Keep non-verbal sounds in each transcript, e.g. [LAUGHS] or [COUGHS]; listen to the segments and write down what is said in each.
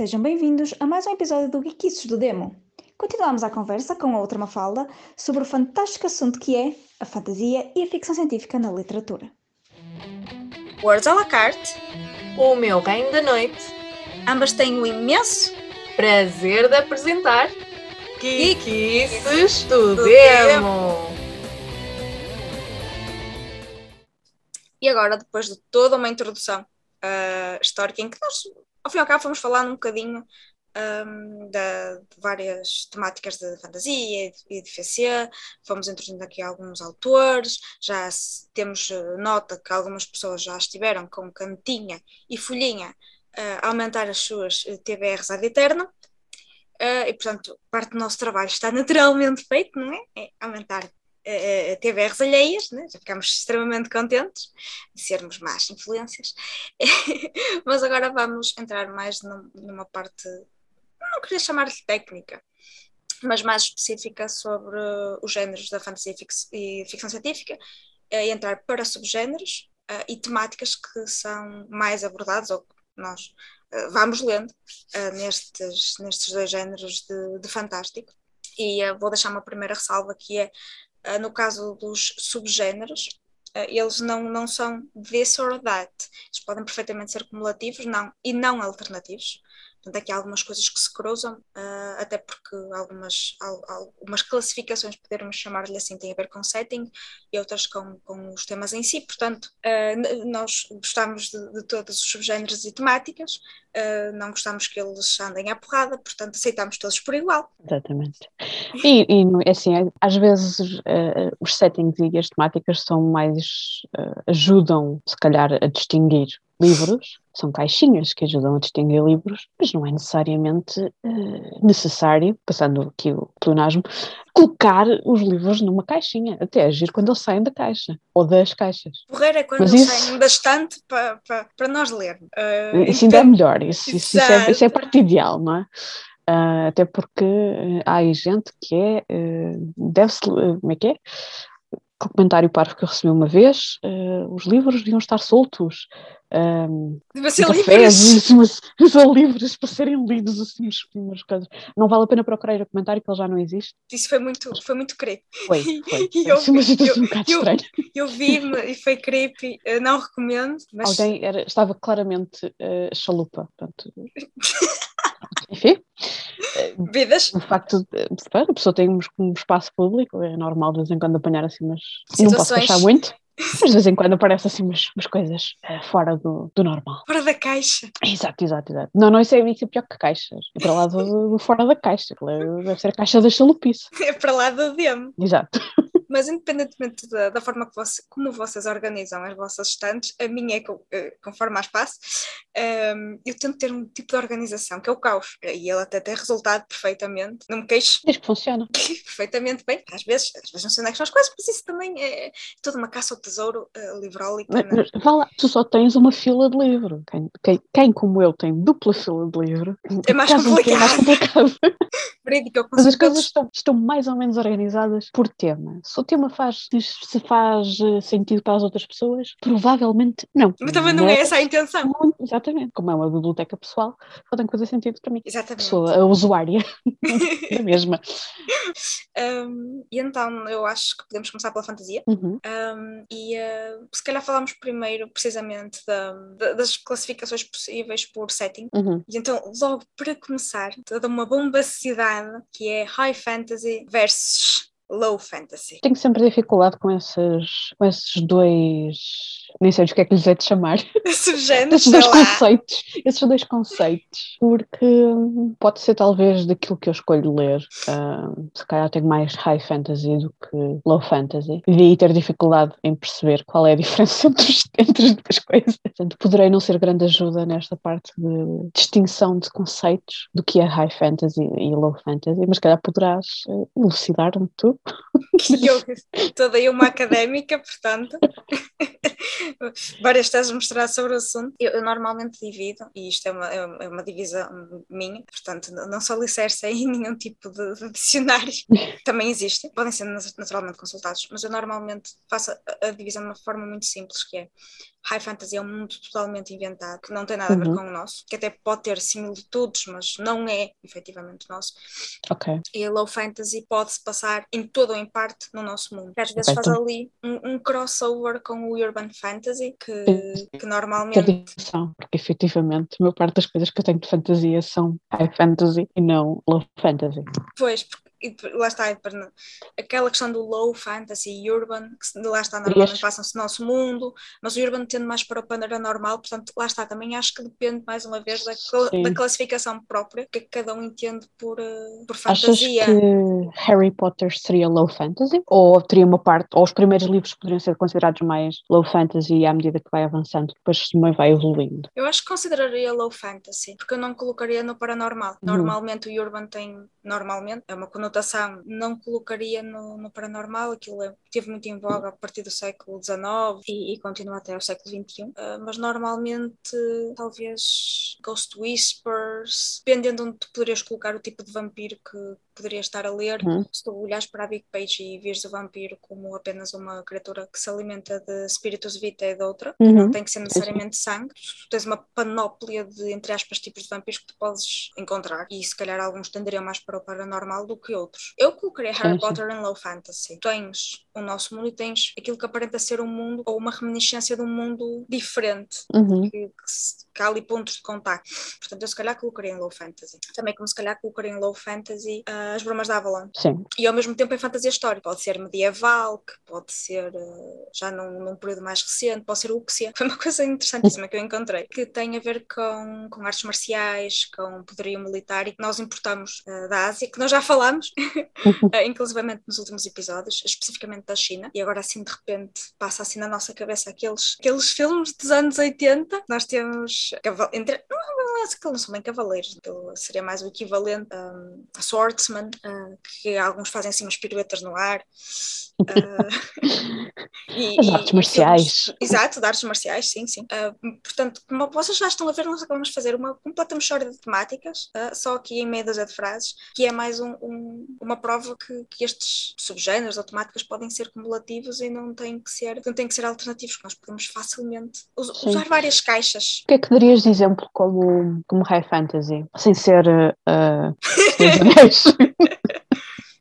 Sejam bem-vindos a mais um episódio do Geekices do Demo. Continuamos a conversa com a outra Mafalda sobre o fantástico assunto que é a fantasia e a ficção científica na literatura. Words à la carte, O meu reino da noite. ambas têm o imenso Prazer de apresentar Geekices do do Demo. E agora, depois de toda uma introdução uh, histórica, em que nós, ao fim e ao cabo, fomos falar um bocadinho um, de várias temáticas de fantasia e de, e de fomos introduzindo aqui alguns autores, já temos uh, nota que algumas pessoas já estiveram com cantinha e folhinha uh, a aumentar as suas uh, TBRs ad eterno. Uh, e, portanto, parte do nosso trabalho está [LAUGHS] naturalmente feito, não é? É aumentar uh, TBRs alheias, né? já ficamos extremamente contentes de sermos más influências. [LAUGHS] Mas agora vamos entrar mais num- numa parte, não queria chamar-lhe técnica, mas mais específica sobre os géneros da fantasia e ficção científica, e entrar para subgéneros eh, e temáticas que são mais abordadas ou que nós eh, vamos lendo eh, nestes, nestes dois géneros de, de fantástico. E vou deixar uma primeira ressalva que é, no caso dos subgéneros, eh, eles não, não são this or that. Eles podem perfeitamente ser cumulativos não, e não alternativos. Portanto, aqui há algumas coisas que se cruzam, ah, até porque algumas, al- algumas classificações, podermos chamar-lhe assim, têm a ver com setting e outras com, com os temas em si. Portanto, n- nós gostamos de, de todos os subgéneros e temáticas, ah, não gostamos que eles andem à porrada, portanto, aceitamos todos por igual. Exatamente. E, e é assim, às vezes os settings e as temáticas são mais, ajudam se calhar a distinguir livros, são caixinhas que ajudam a distinguir livros, mas não é necessariamente eh, necessário, passando aqui o pleonasmo, colocar os livros numa caixinha, até agir quando eles saem da caixa, ou das caixas. Porreiro é quando Mas eles isso- saem bastante para pa, para nós lermos. Ah, Isso ainda é então- melhor, isso, isso, isso é, isso é a parte ideal, não é? Ah, até porque há gente que é, deve-se, como é que é? O comentário parvo que eu recebi uma vez, eh, os livros deviam estar soltos, Deve ser cafés, mas- [LAUGHS] são livres para serem lidos assim, umas- umas coisas. Não vale a pena procurar o comentário que ele já não existe. Isso foi muito, foi muito creepy. Foi, [LAUGHS] foi. E eu- assim uma situação eu- um bocado eu- estranha. Eu vi-me e foi creepy, eu não recomendo, mas Alguém era- estava claramente eh, chalupa, portanto. [LAUGHS] Enfim. vidas, o facto de a pessoa tem um, um espaço público, é normal de vez em quando apanhar assim, mas não posso Situações. achar muito. Mas de vez em quando aparece assim umas, umas coisas eh, fora do, do normal. fora da caixa. Exato, exato, exato. Não, não, isso é, isso é pior que caixas. É para lá do, do fora da caixa. É- Deve ser a caixa da chalupice. [LAUGHS] É para lá do demo. Exato. Mas independentemente da, da forma que você, como vocês organizam as vossas estantes, a minha é eh, conforme a espaço, ehm, eu tento ter um tipo de organização que é o caos. E ele até tem resultado perfeitamente. Não me queixo, Diz que funciona. [LAUGHS] perfeitamente bem. Às vezes, às vezes não sei onde é que são as coisas, mas isso também é toda uma caça ao tesouro uh, né? mas vá lá, tu só tens uma fila de livro. Quem, quem, quem como eu tem dupla fila de livro, É mais um bocadinho mais complicado. [LAUGHS] Eu Mas as coisas estão, estão mais ou menos organizadas por tema. Se o tema faz, se faz eh, sentido para as outras pessoas, provavelmente não. Mas também não é essa a intenção. Muito- Exatamente. Como é uma biblioteca pessoal, só tem que fazer sentido para mim. Exatamente. Pessoa, a usuária [LAUGHS] da [LAUGHS] mesma. Um, e então eu acho que podemos começar pela fantasia. Uhum. Um, e uh, se calhar falamos primeiro precisamente da- da- das classificações possíveis por setting. Uhum. E então, logo para começar, toda uma bombacidade que é High Fantasy versus Low Fantasy. Tenho sempre dificuldade com esses, com esses dois. Nem sei o que é que lhes é de chamar. [LAUGHS] Esses dois lá. conceitos, esses dois conceitos, porque pode ser talvez daquilo que eu escolho ler. hum, se calhar tenho mais high fantasy do que low fantasy, e daí ter dificuldade em perceber qual é a diferença [LAUGHS] entre, os- entre as duas coisas. Portanto, poderei não ser grande ajuda nesta parte de distinção de conceitos do que é high fantasy e low fantasy, mas se calhar poderás eh, elucidar-me tu. [LAUGHS] que eu [LAUGHS] toda eu uma académica, portanto, [LAUGHS] várias teses mostrar sobre o assunto. Eu, eu normalmente divido, e isto é uma, é uma- é divisão minha, portanto, não sou alicerce em nenhum tipo de, de dicionário, também existem, podem ser naturalmente consultados, mas eu normalmente faço a, a divisão de uma forma muito simples, que é high fantasy é um mundo totalmente inventado, que não tem nada a ver Uhum. com o nosso, que até pode ter similitudes, mas não é efetivamente nosso. Ok. E low fantasy pode-se passar em todo ou em parte no nosso mundo. Às vezes faz ali um, um crossover com o urban fantasy, que, que Ter normalmente porque efetivamente a maior parte das coisas que eu tenho de fantasia são high fantasy e não low fantasy. Pois, porque, e lá está, aquela questão do low fantasy e urban, que lá está, normalmente passam-se no nosso mundo, mas o urban tende mais para o paranormal, portanto, lá está, também acho que depende, mais uma vez, da, da classificação própria que cada um entende por, eh, por Achas fantasia. que Harry Potter seria low fantasy? Ou teria uma parte, ou os primeiros livros poderiam ser considerados mais low fantasy à medida que vai avançando, depois também vai evoluindo? Eu acho que consideraria low fantasy, porque eu não colocaria no paranormal. Uhum. Normalmente o urban tem, normalmente, é uma conotação, não colocaria no, no paranormal, aquilo é- teve muito em voga a partir do século XIX e, e continua até ao século XXI, Ah, mas normalmente talvez Ghost Whispers, dependendo onde tu poderias colocar o tipo de vampiro que poderias estar a ler, Uhum. se tu olhares para a Big Page e vires o vampiro como apenas uma criatura que se alimenta de espíritos vitae de outra, Uhum. não tem que ser necessariamente sangue, tu tens uma panóplia de, entre aspas, tipos de vampiros que tu podes encontrar e se calhar alguns tenderiam mais para o paranormal do que outros. Eu colocaria Harry. Potter em low fantasy. Tens o nosso mundo e tens aquilo que aparenta ser um mundo ou uma reminiscência de um mundo diferente Uhum. que, que, que há ali pontos de contacto. Portanto, eu se calhar colocaria em low fantasy. Também como se calhar colocaria em low fantasy ah, as Brumas da Avalon. Sim. E ao mesmo tempo em fantasia histórica. Pode ser medieval, que pode ser eh, já num, num período mais recente, pode ser Uxia. [LAUGHS] Foi uma coisa interessantíssima que eu encontrei, que tem a ver com, com artes marciais, com poderio militar e que nós importamos eh, da Ásia, que nós já falámos, [LAUGHS] inclusivamente nos últimos episódios, especificamente da China. E agora assim de repente passa assim na nossa cabeça aqueles, aqueles filmes dos anos 80. Nós temos entre, não, que não são bem cavaleiros, seria mais o equivalente um, a swordsman, uh, que alguns fazem assim umas piruetas no ar. Uh, [LAUGHS] e- As artes e marciais. filmes- exato, de artes marciais, sim, sim. Uh, portanto, como vocês já estão a ver, nós acabamos de fazer uma completa mistória de temáticas, uh, só aqui em meia dúzia de frases, que é mais um- um- uma prova que, que estes subgéneros ou temáticas podem ser cumulativos e não têm que ser, não têm que ser alternativos, que nós podemos facilmente us- Sim. usar várias caixas. O que é que darias de exemplo como, como high fantasy? Sem ser [LAUGHS] uh?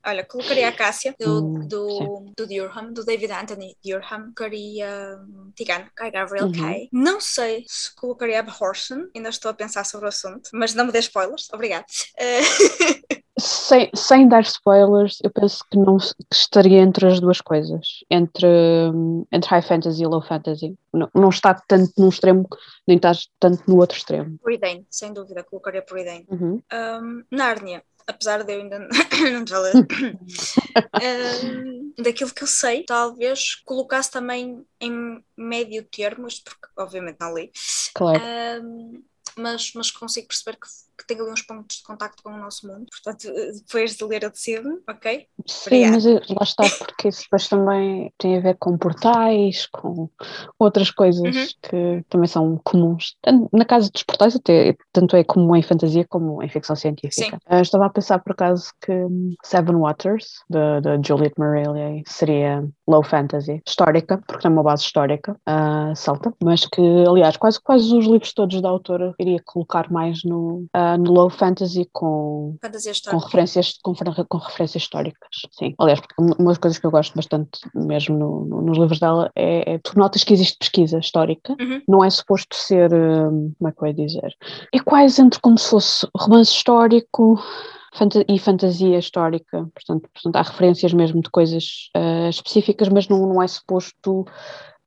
Olha, colocaria a Cássia do, Hum, do, do Durham, do David Anthony Durham, colocaria hum, Tigan, Kai Gabriel Uhum. Kay. Não sei se colocaria a Horson, ainda estou a pensar sobre o assunto, mas não me dê spoilers, obrigada. Eh, [LAUGHS] sem, sem dar spoilers, eu penso que não que estaria entre as duas coisas, entre, hum, entre high fantasy e low fantasy. Não, não está tanto num extremo, nem está tanto no outro extremo. Puridain, sem dúvida, colocaria Puridain. Uhum. Um, Nárnia, apesar de eu ainda não [COUGHS] te ler, [LAUGHS] um, daquilo que eu sei, talvez colocasse também em médio termo, isto porque obviamente não li, Claro. Um, mas, mas consigo perceber que, que tem ali uns pontos de contacto com o nosso mundo. Portanto, eh, depois de ler, eu decido, ok? Sim, obrigada. mas eu- lá está, porque isso depois também tem a ver com portais, com outras coisas Uhum. que também são comuns. Na casa dos portais, até tanto é comum em fantasia como em ficção científica. Ah, estava a pensar, por acaso, que Seven Waters, da Juliette Marillier, seria low fantasy, histórica, porque tem uma base histórica, ah, celta, mas que, aliás, quase, quase os livros todos da autora iria colocar mais no, ah, no low fantasy com com referências, com, com referências históricas, sim. Aliás, uma das coisas que eu gosto bastante mesmo no- no- nos livros dela é, é tu notas que existe pesquisa histórica, Uhum. não é suposto ser, hum, como é que eu ia dizer, é quase entre como se fosse romance histórico e fantasia histórica, portanto, portanto há referências mesmo de coisas ah, específicas, mas não, não é suposto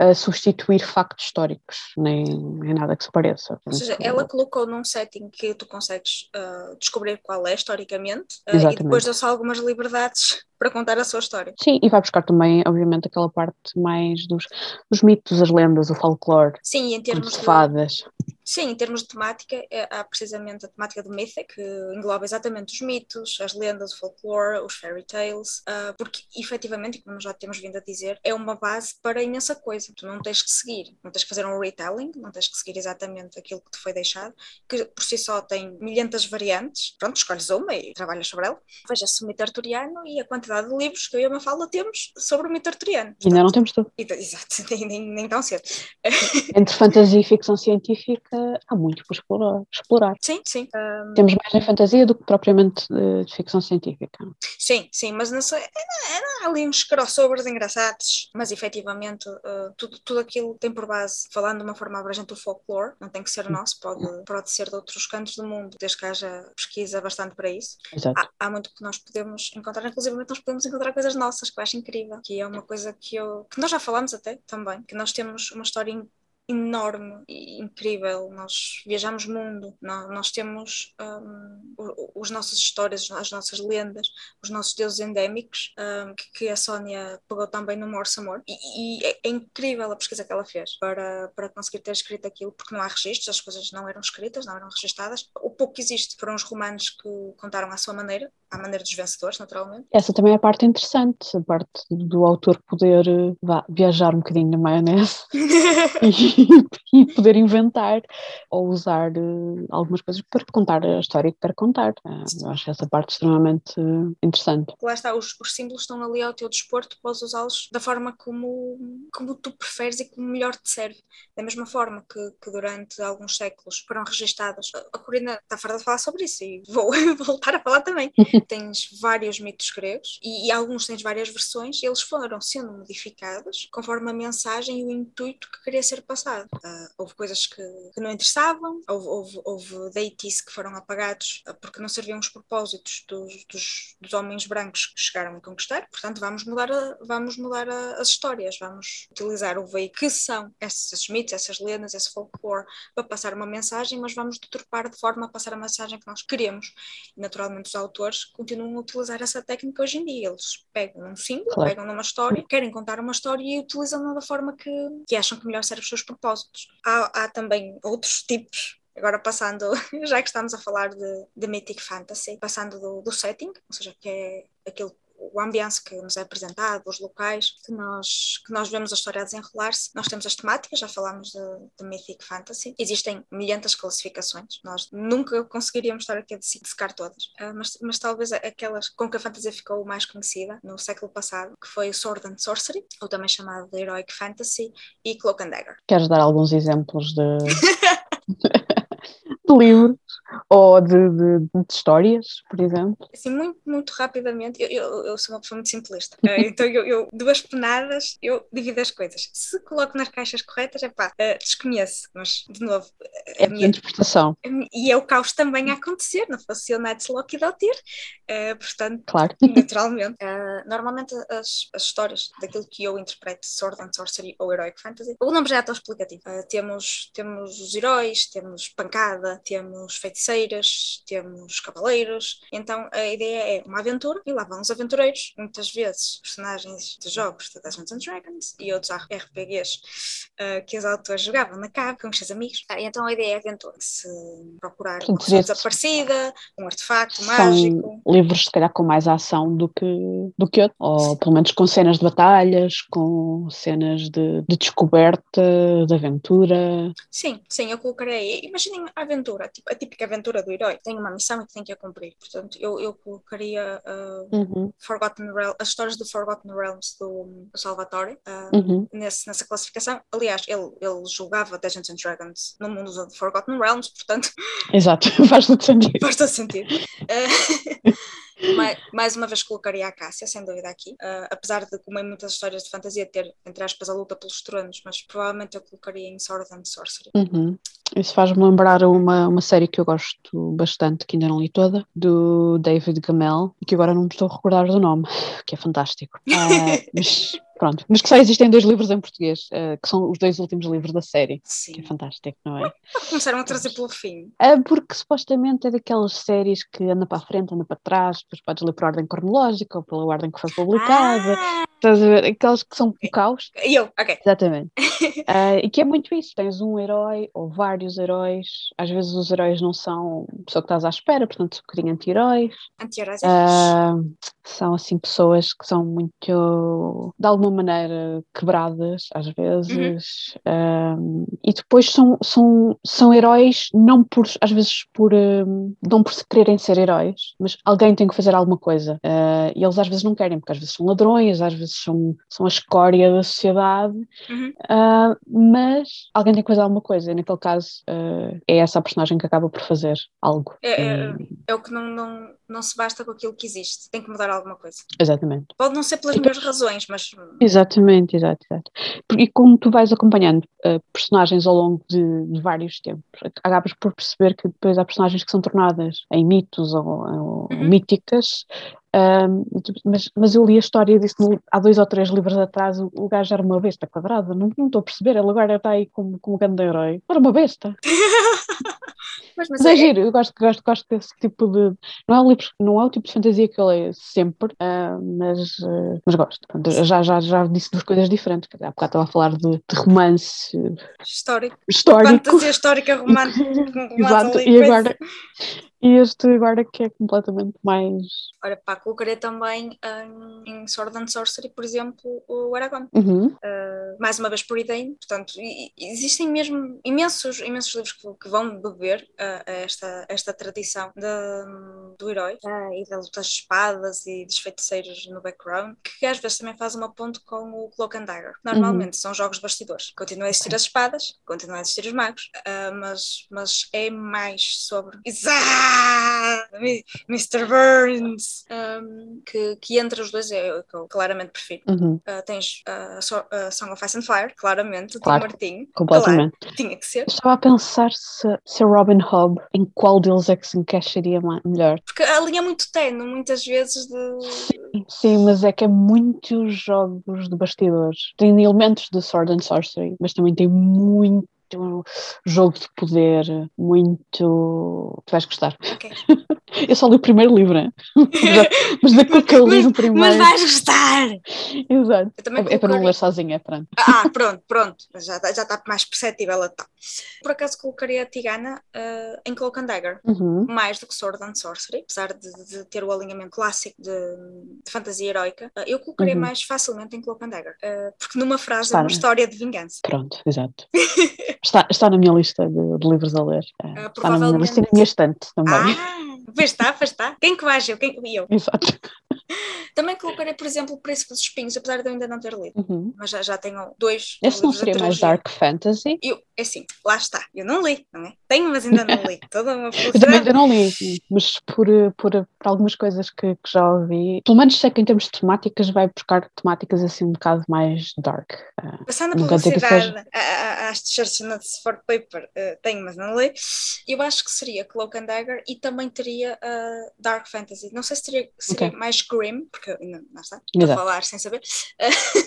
ah, substituir factos históricos, nem, nem nada que se pareça. Ou seja, ela colocou num setting que tu consegues ah, descobrir qual é historicamente ah, e depois deu-se algumas liberdades [LAUGHS] para contar a sua história. Sim, e vai buscar também, obviamente, aquela parte mais dos, dos mitos, as lendas, o folclore, Sim, em termos de, fadas. Sim, em termos de temática, é- há precisamente a temática do Mythic, que engloba exatamente os mitos, as lendas, o folclore, os fairy tales, ah, porque efetivamente, como já temos vindo a dizer, é uma base para imensa coisa. Tu não tens que seguir, não tens que fazer um retelling, não tens que seguir exatamente aquilo que te foi deixado, que por si só tem milhentas variantes. Pronto, escolhes uma e trabalhas sobre ela. Veja-se o mito arturiano e a quantidade de livros que eu e a Mafalda temos sobre o mito arturiano. Ainda não temos tudo. [LAUGHS] Exato, nem, nem, nem tão cedo. Entre fantasia e ficção científica há muito por explorar. explorar. Sim, sim. ah, Temos mais em fantasia do que propriamente eh, de ficção científica. Sim, sim, mas não sei, era, ali uns crossovers engraçados, mas efetivamente uh, tudo, tudo aquilo tem por base, falando de uma forma abrangente, o folclore, não tem que ser nosso, pode, pode ser de outros cantos do mundo, desde que haja pesquisa bastante para isso. Exato. Há, há muito que nós podemos encontrar, inclusive nós podemos encontrar coisas nossas, que eu acho incrível, que é uma coisa que eu, que nós já falamos até também, que nós temos uma história enorme e incrível, nós viajamos mundo, nós, nós temos um, o- o- as nossas histórias, as nossas lendas, os nossos deuses endémicos, um, que, que a Sónia pegou também no Morse Amor, e, e é, é incrível a pesquisa que ela fez para, para conseguir ter escrito aquilo, porque não há registros, as coisas não eram escritas, não eram registadas, o pouco que existe foram os romanos que contaram à sua maneira, à maneira dos vencedores, naturalmente. Essa também é a parte interessante, a parte do autor poder eh, vá, viajar um bocadinho na maionese [LAUGHS] [LAUGHS] e, e poder inventar ou usar eh, algumas coisas para contar a história que quer contar. Eh, eu acho essa parte extremamente interessante. lá está, os, os símbolos estão ali ao teu dispor, tu podes usá-los da forma como, como tu preferes e como melhor te serve. Da mesma forma que, que durante alguns séculos foram registadas, a a Corina está farta de falar sobre isso e vou [LAUGHS] voltar a falar também. Tens vários mitos gregos e, e alguns tens várias versões eles foram sendo modificados conforme a mensagem e o intuito que queria ser passado. Ah, houve coisas que, que não interessavam, houve, houve, houve deities que foram apagados ah, porque não serviam os propósitos dos, dos, dos homens brancos que chegaram a conquistar, portanto vamos mudar, a- vamos mudar a- as histórias, vamos utilizar o veículo que são esses, mitos, essas lendas, esse folclore para passar uma mensagem, mas vamos deturpar de forma a passar a mensagem que nós queremos. Naturalmente os autores continuam a utilizar essa técnica hoje em dia, eles pegam um símbolo, Claro. pegam numa história, querem contar uma história e utilizam-na da forma que, que acham que melhor serve os seus propósitos. Há, há também outros tipos Agora passando, [LAUGHS] já que estamos a falar de, de Mythic Fantasy, passando do, do setting, ou seja, que é aquilo o ambiente que nos é apresentado, os locais que nós, que nós vemos a história a desenrolar-se. Nós temos as temáticas, já falámos de, de Mythic Fantasy. Existem milhentas classificações, nós nunca conseguiríamos estar aqui a dissecar todas, Ah, mas, mas talvez aquelas com que a fantasia ficou mais conhecida no século passado, que foi o Sword and Sorcery, ou também chamado de Heroic Fantasy, e Cloak and Dagger. Queres dar alguns exemplos de, [LAUGHS] [LAUGHS] de livros ou de, de- de histórias, por exemplo? Assim, muito, muito rapidamente, eu, eu, eu sou uma pessoa muito simplista, Ah, [LAUGHS] então eu, eu, duas penadas, eu divido as coisas. Se coloco nas caixas corretas, é pá, desconheço, mas de novo, É a minha, interpretação, e é o caos também a acontecer, não fosse eu Nats Loki Dotir, uh, portanto, claro. [LAUGHS] naturalmente. Uh, [LAUGHS] normalmente as, as histórias daquilo que eu interpreto Sword and Sorcery ou Heroic Fantasy, o nome já é autoexplicativo. Uh, temos, temos os heróis, temos pancada, temos feiticeiras, temos cavaleiros, então a ideia é uma aventura e lá vão os aventureiros, muitas vezes personagens de jogos de Dungeons and Dragons e outros RPGs uh, que os autores jogavam na cave com os seus amigos. Ah, então a ideia é aventura. Se procurar uma pessoa desaparecida, um artefacto mágico. Livros, se calhar, com mais ação do que, do que outros, ou pelo menos com cenas de batalhas, com cenas de, de descoberta, de aventura. Sim, sim, eu colocarei. Imaginem a aventura, tipo, a típica aventura do herói. Tem uma missão e que tem que a cumprir. Portanto, eu, eu colocaria ah, Uhum, Forgotten Realms, as histórias do Forgotten Realms do, do Salvatore ah, uhum. nesse- nessa classificação. Aliás, ele, ele julgava Dungeons and Dragons no mundo do Forgotten Realms, portanto, Exato, [LAUGHS] faz todo sentido. faz todo sentido. Ah, [LAUGHS] mais, mais uma vez colocaria a Cássia, sem dúvida aqui. Ah, apesar de, como em muitas histórias de fantasia, ter, entre aspas, a luta pelos tronos, mas provavelmente eu colocaria em Sword and Sorcery. Uhum. Isso faz-me lembrar uma, uma série que eu gosto bastante, que ainda não li toda, do David Gamel, que agora não me estou a recordar do nome, [LAUGHS] que é fantástico. Ah, [LAUGHS] mas pronto, mas que só existem dois livros em português, ah, que são os dois últimos livros da série, que Sim. é fantástico, não é? [LAUGHS] Começaram a trazer pelo fim. Ah, porque supostamente é daquelas séries que anda para a frente, anda para trás, depois podes ler por ordem cronológica ou pela ordem que foi publicada. Ah, Estás a ver? Aqueles que são um caos. Eu, ok. Exatamente. [LAUGHS] Ah, e que é muito isso. Tens um herói ou vários heróis. Às vezes os heróis não são a pessoa que estás à espera, portanto, são um bocadinho anti-heróis. Anti-heróis. Ah, são assim pessoas que são muito, de alguma maneira, quebradas às vezes. Ah, e depois são, são, são heróis, não por, às vezes por, não por se quererem ser heróis, mas alguém tem que fazer alguma coisa. E eles às vezes não querem, porque às vezes são ladrões, às vezes são, são a escória da sociedade. Uhum. Ah, mas alguém tem que fazer alguma coisa, e naquele caso ah, é essa a personagem que acaba por fazer algo. É, é, E- é o que não, não, não se basta com aquilo que existe. Tem que mudar alguma coisa. exatamente. Pode não ser pelas Tipo- mesmas razões, mas Exatamente, exato, exato. E como tu vais acompanhando ah, personagens ao longo de, de vários tempos, acabas por perceber que depois há personagens que são tornadas em mitos ou, ou Uhum. míticas. Tu- mas, mas eu li a história disso no- há dois ou três livros atrás. O, o gajo era uma besta quadrada, não, não estou a perceber. Ele agora está aí como, como grande herói. Era uma besta. [LAUGHS] Mas, mas Mas é é, giro, eu gosto, gosto, gosto desse tipo de. Não é, um livro, não é o tipo de fantasia que eu leio sempre, ah, mas, ah, mas gosto. Já, já, já disse duas coisas diferentes. Há bocado estava a falar de, de romance histórico. histórico. Fantasia histórica romântica. [LAUGHS] Exato, e agora. E este agora que é completamente mais. Olha, pá, colocaria também em, em Sword and Sorcery, por exemplo, o Aragorn. Uhum, Uh, mais uma vez por Idain, portanto, e- existem mesmo imensos, imensos livros que, que vão beber uh, esta, esta tradição da- do herói uh, e da luta de espadas e dos feiticeiros no background, que às vezes também faz uma ponte com o Cloak and Dagger. Normalmente são jogos de bastidores. Continuam a existir as espadas, continuam a existir os magos, mas, mas é mais sobre. Exato! Mi- Mr. Burns! Um, que, que entre os dois é o que eu claramente prefiro. uhum, Uh, tens uh, a So- a Song of Ice and Fire, claramente, do Claro. Tom Martinho. completamente. Claro, tinha que ser. Estava a pensar se, se a Robin Hood, em qual deles é que se encaixaria melhor. Porque a linha é muito tenue, muitas vezes, de. Sim, mas é que é muitos jogos de bastidores. Tem elementos de Sword and Sorcery, mas também tem muito jogo de poder, muito. Tu vais gostar. Ok. [LAUGHS] Eu só li o primeiro livro, né? [LAUGHS] mas, daquilo que eu li no primeiro. Mas vais gostar! Exato. É, é para não ler sozinha, pronto. Ah, pronto, pronto. Já está já tá mais perceptível então. Por acaso colocaria a Tigana uh, em Cloak and Dagger. Uhum. mais do que Sword and Sorcery, apesar de, de ter o alinhamento clássico de, de fantasia heroica, uh, eu colocaria Uhum. mais facilmente em Cloak and Dagger, uh, porque numa frase Está, é uma história de vingança. Pronto, exato. [LAUGHS] Está, está na minha lista de, de livros a ler. É, está na minha lista e na minha estante também. Ah, pois está, pois está. Quem que vais? Eu, quem e eu. Exato. Colocarei, por exemplo, o Príncipe dos Espinhos, apesar de eu ainda não ter lido. Uhum. Mas já, já tenho dois. Esse não seria mais. Dark Fantasy? Eu, é assim, lá está. Eu não li, não é? Tenho, mas ainda não li. Toda uma [LAUGHS] Eu também ainda não li, mas por, por, por algumas coisas que, que já ouvi, pelo menos sei que em termos de temáticas vai buscar temáticas assim um bocado mais dark. Ah, Passando a Não quer dizer que publicidade a- às t-shirts for Paper, eh, tenho, mas não li. Eu acho que seria Cloak and Dagger e também teria uh, Dark Fantasy. Não sei se teria, seria Ok. mais Grim, porque eu está, estou a falar sem saber. [LAUGHS]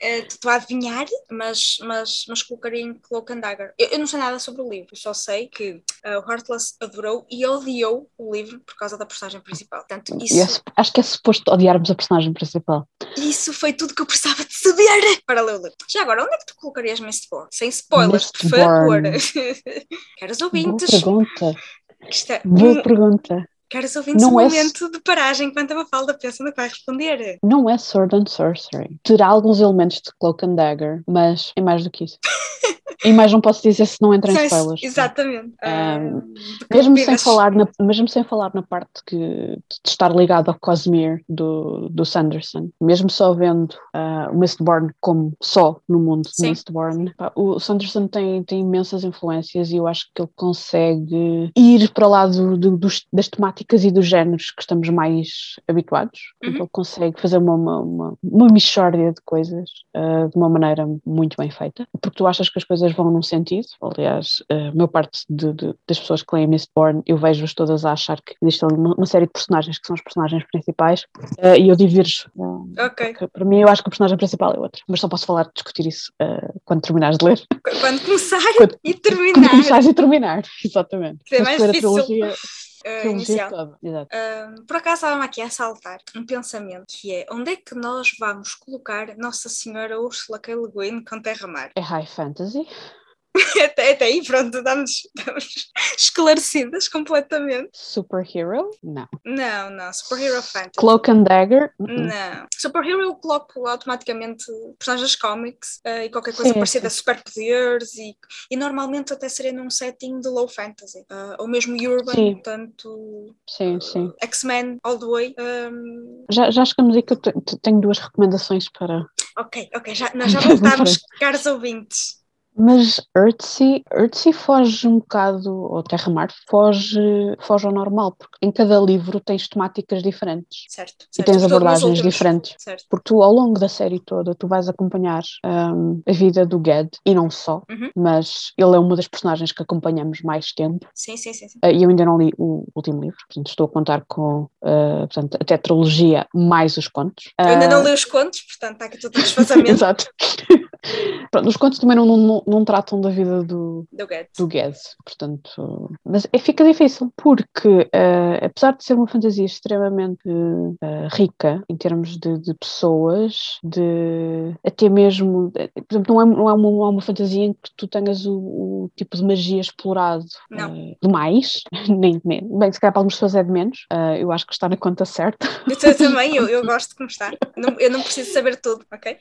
Eh, Estou a adivinhar, mas, mas, mas colocaria em Cloak and Dagger. Eu, eu não sei nada sobre o livro, só sei que eh, o Heartless adorou e odiou o livro por causa da personagem principal. Portanto, isso, é su- acho que é suposto odiarmos a personagem principal. isso foi tudo que eu precisava de saber [LAUGHS] para ler o livro. Já agora, onde é que tu colocarias Mistborn? Sem spoilers, por favor. Mistborn. Caros [LAUGHS] Boa ouvintes, pergunta. que está, Boa pergunta. Caros ouvintes, Não um é- momento de paragem enquanto a Mafalda pensa no que vai responder. Não é Sword and Sorcery. Terá alguns elementos de Cloak and Dagger, mas é mais do que isso. [LAUGHS] e mais não posso dizer se não entra em spoilers. Exatamente. Ah, Um, que Mesmo sem, falar na, mesmo sem falar na parte que, de estar ligado ao Cosmere do, do Sanderson, mesmo só vendo ah, o Mistborn como só no mundo de. Mistborn, pá, o Sanderson tem, tem imensas influências e eu acho que ele consegue ir para lá do- do- dos- das temáticas e dos géneros que estamos mais habituados. Portanto, Uhum. Ele consegue fazer uma, uma, uma, uma de coisas ah, de uma maneira muito bem feita, porque tu achas que as coisas vão num sentido. Aliás, a maior parte de- de- das pessoas que leem Mistborn, eu vejo-as todas a achar que existe ali uma, uma série de personagens que são os personagens principais ah, e eu divirjo. ah, Ok. para mim, eu acho que o personagem principal é outro, mas só posso falar, discutir isso ah, quando terminares de ler. Quando começar Quando- e Quando terminar. começares e terminar, [LAUGHS] exatamente. Que é mais difícil. trilogia uh, inicial. Um, por acaso estava-me aqui a saltar um pensamento que é onde é que nós vamos colocar Nossa Senhora Ursula K. Le Guin com Terra-Mar? É high fantasy. [LAUGHS] até, até aí, pronto, estamos, estamos esclarecidas completamente. Superhero? Não. Não, não, Superhero Fantasy. Cloak and Dagger? Uh-uh. Não. Superhero eu coloco automaticamente personagens cómics uh, e qualquer coisa Sim, parecida a superpoderes e, e normalmente até seria num setting de low fantasy. uh, ou mesmo urban, Sim. portanto Sim, sim. X-Men all the way. um, Já, já chegamos aí que eu te- te- tenho duas recomendações para. ok, ok, já, nós já [LAUGHS] voltámos, caros ouvintes. Mas Earthsea, Earthsea foge um bocado, ou Terra-Mar, foge, foge ao normal, porque em cada livro tens temáticas diferentes. Certo. E certo. tens Sobretudo nos abordagens diferentes. Certo. Porque tu, ao longo da série toda, tu vais acompanhar hum, a vida do Ged, e não só, Uhum. mas ele é uma das personagens que acompanhamos mais tempo. Sim, sim, sim. Uh, E eu ainda não li o último livro, portanto estou a contar com uh, portanto, a tetralogia mais os contos. Eu ainda não Uh, li os contos, portanto está aqui todo o desfazamento [LAUGHS] Exato. [LAUGHS] Pronto, os contos também não, não, não- tratam da vida do, do Get. do Guedes, portanto, mas é, fica difícil, porque eh, apesar de ser uma fantasia extremamente eh, rica em termos de, de pessoas, de até mesmo, eh, por exemplo, não é, não é, uma, não é uma fantasia em que tu tenhas o, o tipo de magia explorado eh, demais, [LAUGHS] nem, nem, bem, se calhar para algumas pessoas é de menos, eu acho que está na conta certa. Eu também, eu, eu gosto de como está. Não- eu não preciso saber tudo, ok?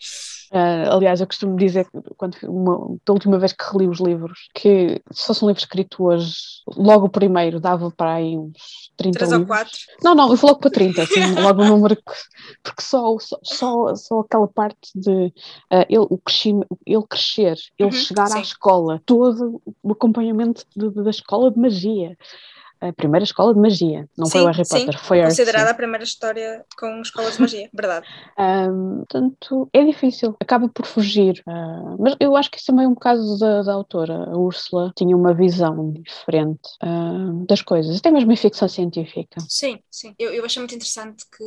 Uh, aliás, eu costumo dizer, que quando, uma, da última vez que reli os livros, que se fosse um livro escrito hoje, logo o primeiro dava para aí uns 30 Três ou livros. quatro. Não, não, eu vou logo para 30, [LAUGHS] assim, logo o número que. Porque só, só, só, só aquela parte de uh, ele, o ele crescer, ele Uhum, chegar sim. à escola, todo o acompanhamento de- de- da escola de magia. A primeira escola de magia, não foi o Sim, Harry sim, Potter, foi a Considerada a primeira história com escolas de magia, [LAUGHS] verdade. Um, portanto, é difícil, acaba por fugir. Uh, mas eu acho que isso também é um bocado da, da autora. A Úrsula tinha uma visão diferente uh, das coisas, até mesmo em ficção científica. Sim, sim. Eu, eu achei muito interessante que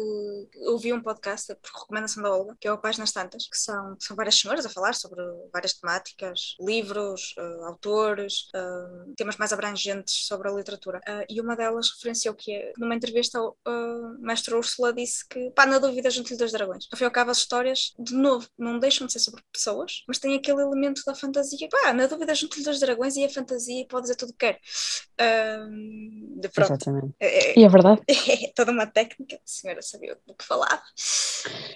ouvi um podcast por recomendação da Olga, que é o Páginas Tantas, que são, são várias senhoras a falar sobre várias temáticas, livros, eh, autores, eh, temas mais abrangentes sobre a literatura. Eh, e uma delas referenciou que, é, numa entrevista, o uh, mestre Úrsula disse que, pá, na dúvida, junto-lhe dois dragões. Ao fim e ao cabo, as histórias, de novo, não deixam de ser sobre pessoas, mas têm aquele elemento da fantasia. Pá, na dúvida, junto-lhe dois dragões e a fantasia pode dizer tudo o que quer. Um, de pronto. Exatamente. É, é- E é verdade. [LAUGHS] é toda uma técnica, a senhora sabia do que falava.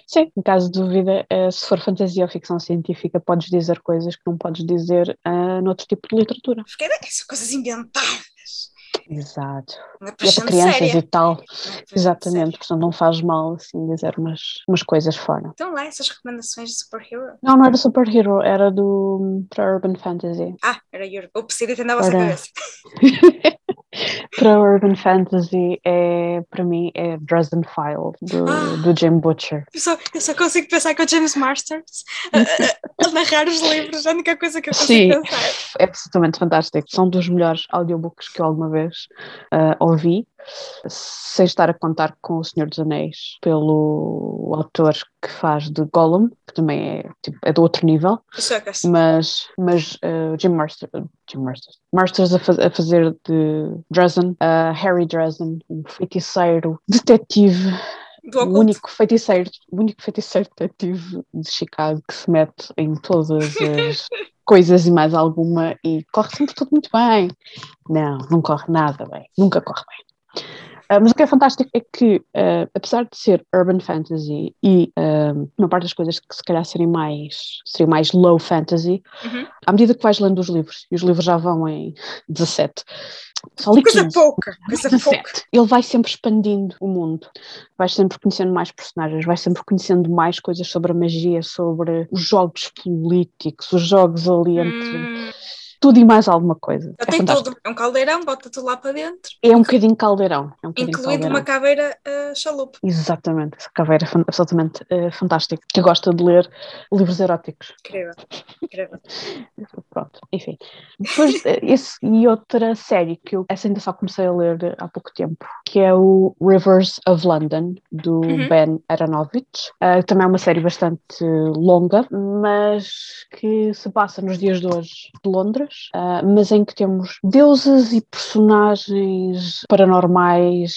Sim, em caso de dúvida, uh, se for fantasia ou ficção científica, podes dizer coisas que não podes dizer uh, noutro tipo de literatura. Porque é, são coisas inventadas. Exato. Não é gente crianças séria. e tal. É gente Exatamente, portanto não faz mal assim dizer umas, umas coisas fora. Então lá, essas recomendações de superhero. Não, não era superhero, era do para Urban Fantasy. Ah, era Europe. O Pseudite na vossa cabeça. [LAUGHS] para Urban Fantasy é para mim é Dresden File do, Ah. do Jim Butcher. Eu só, eu só consigo pensar com o James Masters a, a- a narrar os livros. É a única coisa que eu Sim, consigo pensar. é absolutamente fantástico. São dos melhores audiobooks que eu alguma vez ah, ouvi, sem estar a contar com O Senhor dos Anéis, pelo autor que faz de Gollum, que também é, tipo, é do outro nível. É mas, mas uh, Jim Marsters, Jim Marsters, Marsters a, faz- a fazer de Dresden, uh, Harry Dresden, um feiticeiro, detetive, o único feiticeiro, o único feiticeiro detetive de Chicago que se mete em todas as [LAUGHS] coisas e mais alguma e corre sempre tudo muito bem. Não, não corre nada bem, nunca corre bem. Ah, mas o que é fantástico é que, ah, apesar de ser urban fantasy e ah, uma parte das coisas que se calhar serem mais, seriam mais low fantasy, Uhum. à medida que vais lendo os livros, e os livros já vão em 17, só li Coisa 15, pouca, coisa pouca. 17. Ele vai sempre expandindo o mundo, vais sempre conhecendo mais personagens, vais sempre conhecendo mais coisas sobre a magia, sobre os jogos políticos, os jogos ali entre Hum, tudo e mais alguma coisa. É tem tudo. É um caldeirão, bota tudo lá para dentro. É um bocadinho caldeirão. É um bocadinho Incluindo caldeirão. uma caveira uh, chalupa. Exatamente, essa caveira é absolutamente eh, fantástica. Que gosta de ler livros eróticos. Incrível. Incrível. [LAUGHS] Pronto, enfim. Depois, eh, esse e outra série que eu essa ainda só comecei a ler há pouco tempo, que é o Rivers of London, do Uhum. Ben Aronovich. Eh, também é uma série bastante longa, mas que se passa nos dias de hoje de Londres. Ah, mas em que temos deuses e personagens paranormais,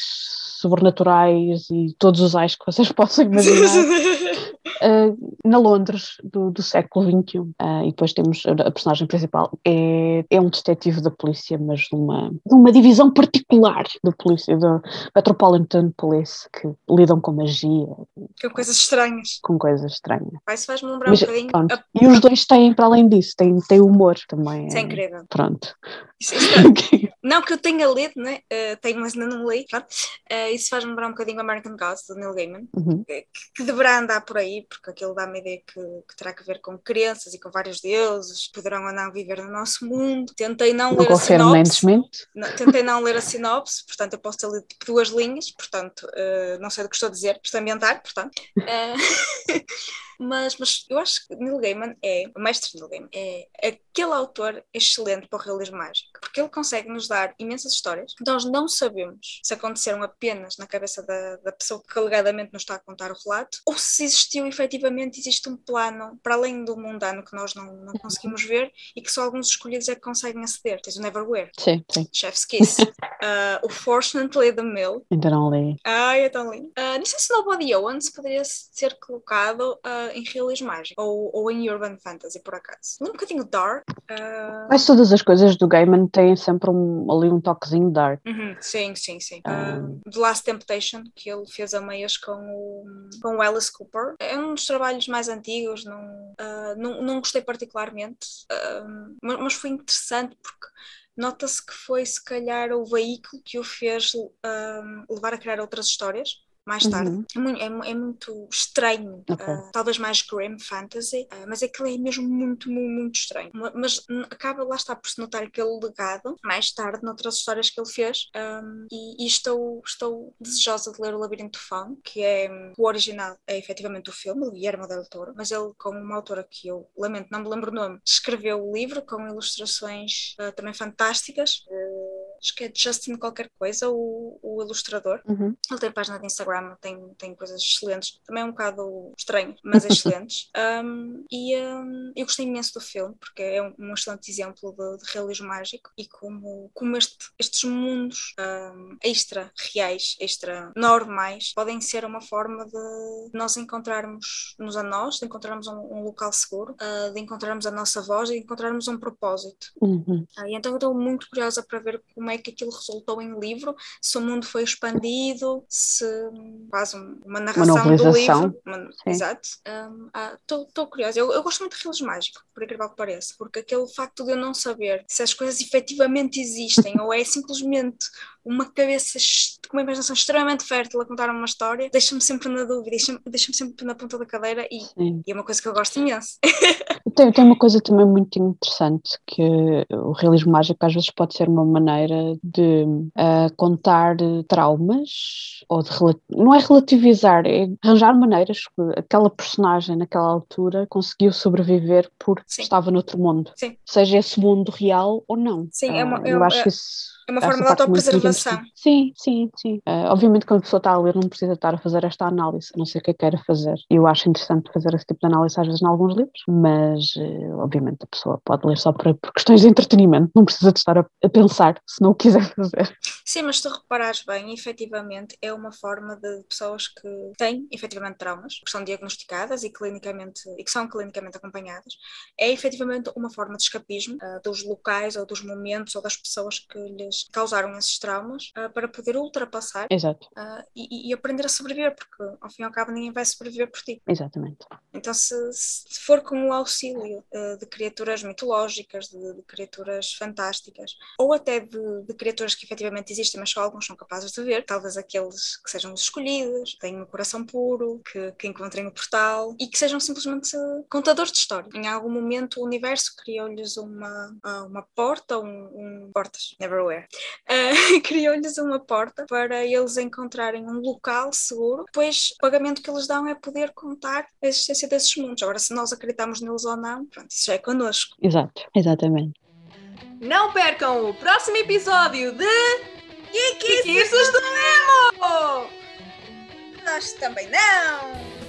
sobrenaturais e todos os ais que vocês [LAUGHS] possam imaginar. [LAUGHS] uh, na Londres do, do século XXI. Uh, e depois temos a personagem principal, é, é um detetive da polícia, mas de uma, de uma divisão particular da polícia, da Metropolitan Police, que lidam com magia. Com coisas estranhas. Com coisas estranhas. Vai, se faz-me lembrar mas, um bocadinho. E os dois têm, para além disso, têm, têm humor também. Isso é, é incrível. Pronto. É... não que eu tenha lido, né? Uh, tenho, mas ainda não li. Uh, isso faz-me lembrar um bocadinho American Gods, do Neil Gaiman, uhum. que, que, deverá andar por aí, porque aquilo dá-me a ideia que, que, terá que ver com crenças e com vários deuses, poderão ou não viver no nosso mundo. Tentei não, não ler a sinopse. Não, tentei não ler a sinopse, portanto eu posso ter lido duas linhas, portanto uh, não sei do que estou a dizer, estou a ambientar, portanto. [LAUGHS] Mas, mas eu acho que Neil Gaiman é, o mestre Neil Gaiman, é aquele autor excelente para o realismo mágico, porque ele consegue nos dar imensas histórias que nós não sabemos se aconteceram apenas na cabeça da, da pessoa que alegadamente nos está a contar o relato, ou se existiu efetivamente, existe um plano para além do mundano que nós não, não conseguimos ver e que só alguns escolhidos é que conseguem aceder. Tens o Neverwhere, sim, sim. Chef's Kiss, [LAUGHS] uh, o Fortunately the Mill. Ainda não li. Ai, é tão lindo. Uh, não sei se Nobody Owens poderia ser colocado uh, em realismo mágico ou, ou em urban fantasy, por acaso. Um bocadinho dark. Uh... Mas todas as coisas do Gaiman têm sempre um, ali um toquezinho dark. Uhum, sim, sim, sim. Um... Uh, The Last Temptation, que ele fez a meias com o, com o Alice Cooper. É um dos trabalhos mais antigos, não, uh, não, não gostei particularmente, mas, mas foi interessante porque nota-se que foi se calhar o veículo que o fez levar a criar outras histórias mais tarde. Uhum. É, é, é, muito estranho, okay. uh, talvez mais grim fantasy, uh, mas aquilo é mesmo muito, muito, muito estranho. Mas acaba lá está por se notar aquele legado mais tarde noutras histórias que ele fez um, e, e, estou, estou desejosa de ler o Labirinto Fão, que é o original, é efetivamente o filme, o Guilherme Del Toro, mas ele, com uma autora que eu lamento, não me lembro o nome, escreveu o livro com ilustrações uh, também fantásticas acho que é Justin qualquer coisa, o, o ilustrador. Uhum. Ele tem página de Instagram, tem, tem coisas excelentes, também é um bocado estranho, mas [LAUGHS] excelentes. Um, e um, eu gostei imenso do filme, porque é um, um excelente exemplo de, de, realismo mágico e como, como este, estes mundos extra reais, extra normais, podem ser uma forma de nós encontrarmos-nos a nós, de encontrarmos um, local seguro, uh, de encontrarmos a nossa voz e encontrarmos um propósito. Uhum. Uh, e então eu estou muito curiosa para ver como é é que aquilo resultou em livro, se o mundo foi expandido, se faz uma narração uma do livro. Uma, exato. Estou um, ah, curiosa. Eu, eu, gosto muito de realismo mágico, por incrível que pareça, porque aquele facto de eu não saber se as coisas efetivamente existem [LAUGHS] ou é simplesmente uma cabeça com uma imaginação extremamente fértil a contar uma história, deixa-me sempre na dúvida, deixa-me deixa sempre na ponta da cadeira e, e, é uma coisa que eu gosto imenso. [LAUGHS] Tem, tem uma coisa também muito interessante que o realismo mágico às vezes pode ser uma maneira de uh, contar traumas ou de não é relativizar, é arranjar maneiras que aquela personagem naquela altura conseguiu sobreviver porque Sim. estava noutro mundo, Sim. seja esse mundo real ou não. Sim, uh, é uma, ah, eu é, acho que isso é uma forma de autopreservação. Sim, sim, sim. Uh, obviamente, quando a pessoa está a ler, não precisa estar a fazer esta análise, a não sei o que é queira fazer. Eu acho interessante fazer esse tipo de análise, às vezes, em alguns livros, mas, uh, obviamente, a pessoa pode ler só por, por, questões de entretenimento, não precisa de estar a, a, pensar se não o quiser [LAUGHS] fazer. Sim, mas se tu reparares bem, efetivamente, é uma forma de pessoas que têm, efetivamente, traumas, que são diagnosticadas e, clinicamente, e que são clinicamente acompanhadas, é, efetivamente, uma forma de escapismo uh, dos locais ou dos momentos ou das pessoas que lhes causaram esses traumas uh, para poder ultrapassar uh, e, e, aprender a sobreviver, porque ao fim e ao cabo ninguém vai sobreviver por ti. Exatamente. Então, se, se for com o auxílio de criaturas mitológicas, de, de, criaturas fantásticas, ou até de, de, criaturas que efetivamente existem, mas só alguns são capazes de ver, talvez aqueles que sejam os escolhidos, tenham o coração puro, que, que encontrem o portal e que sejam simplesmente contadores de história. Em algum momento o universo criou-lhes uma, uma porta, um, um portas, neverwhere uh, [LAUGHS] criou-lhes uma porta para eles encontrarem um local seguro, pois o pagamento que eles dão é poder contar a existência desses mundos. Agora, se nós acreditamos neles ou não, pronto, isso já é connosco. Exato, exatamente. Não percam o próximo episódio de Kikissos do Nemo! Nós também não!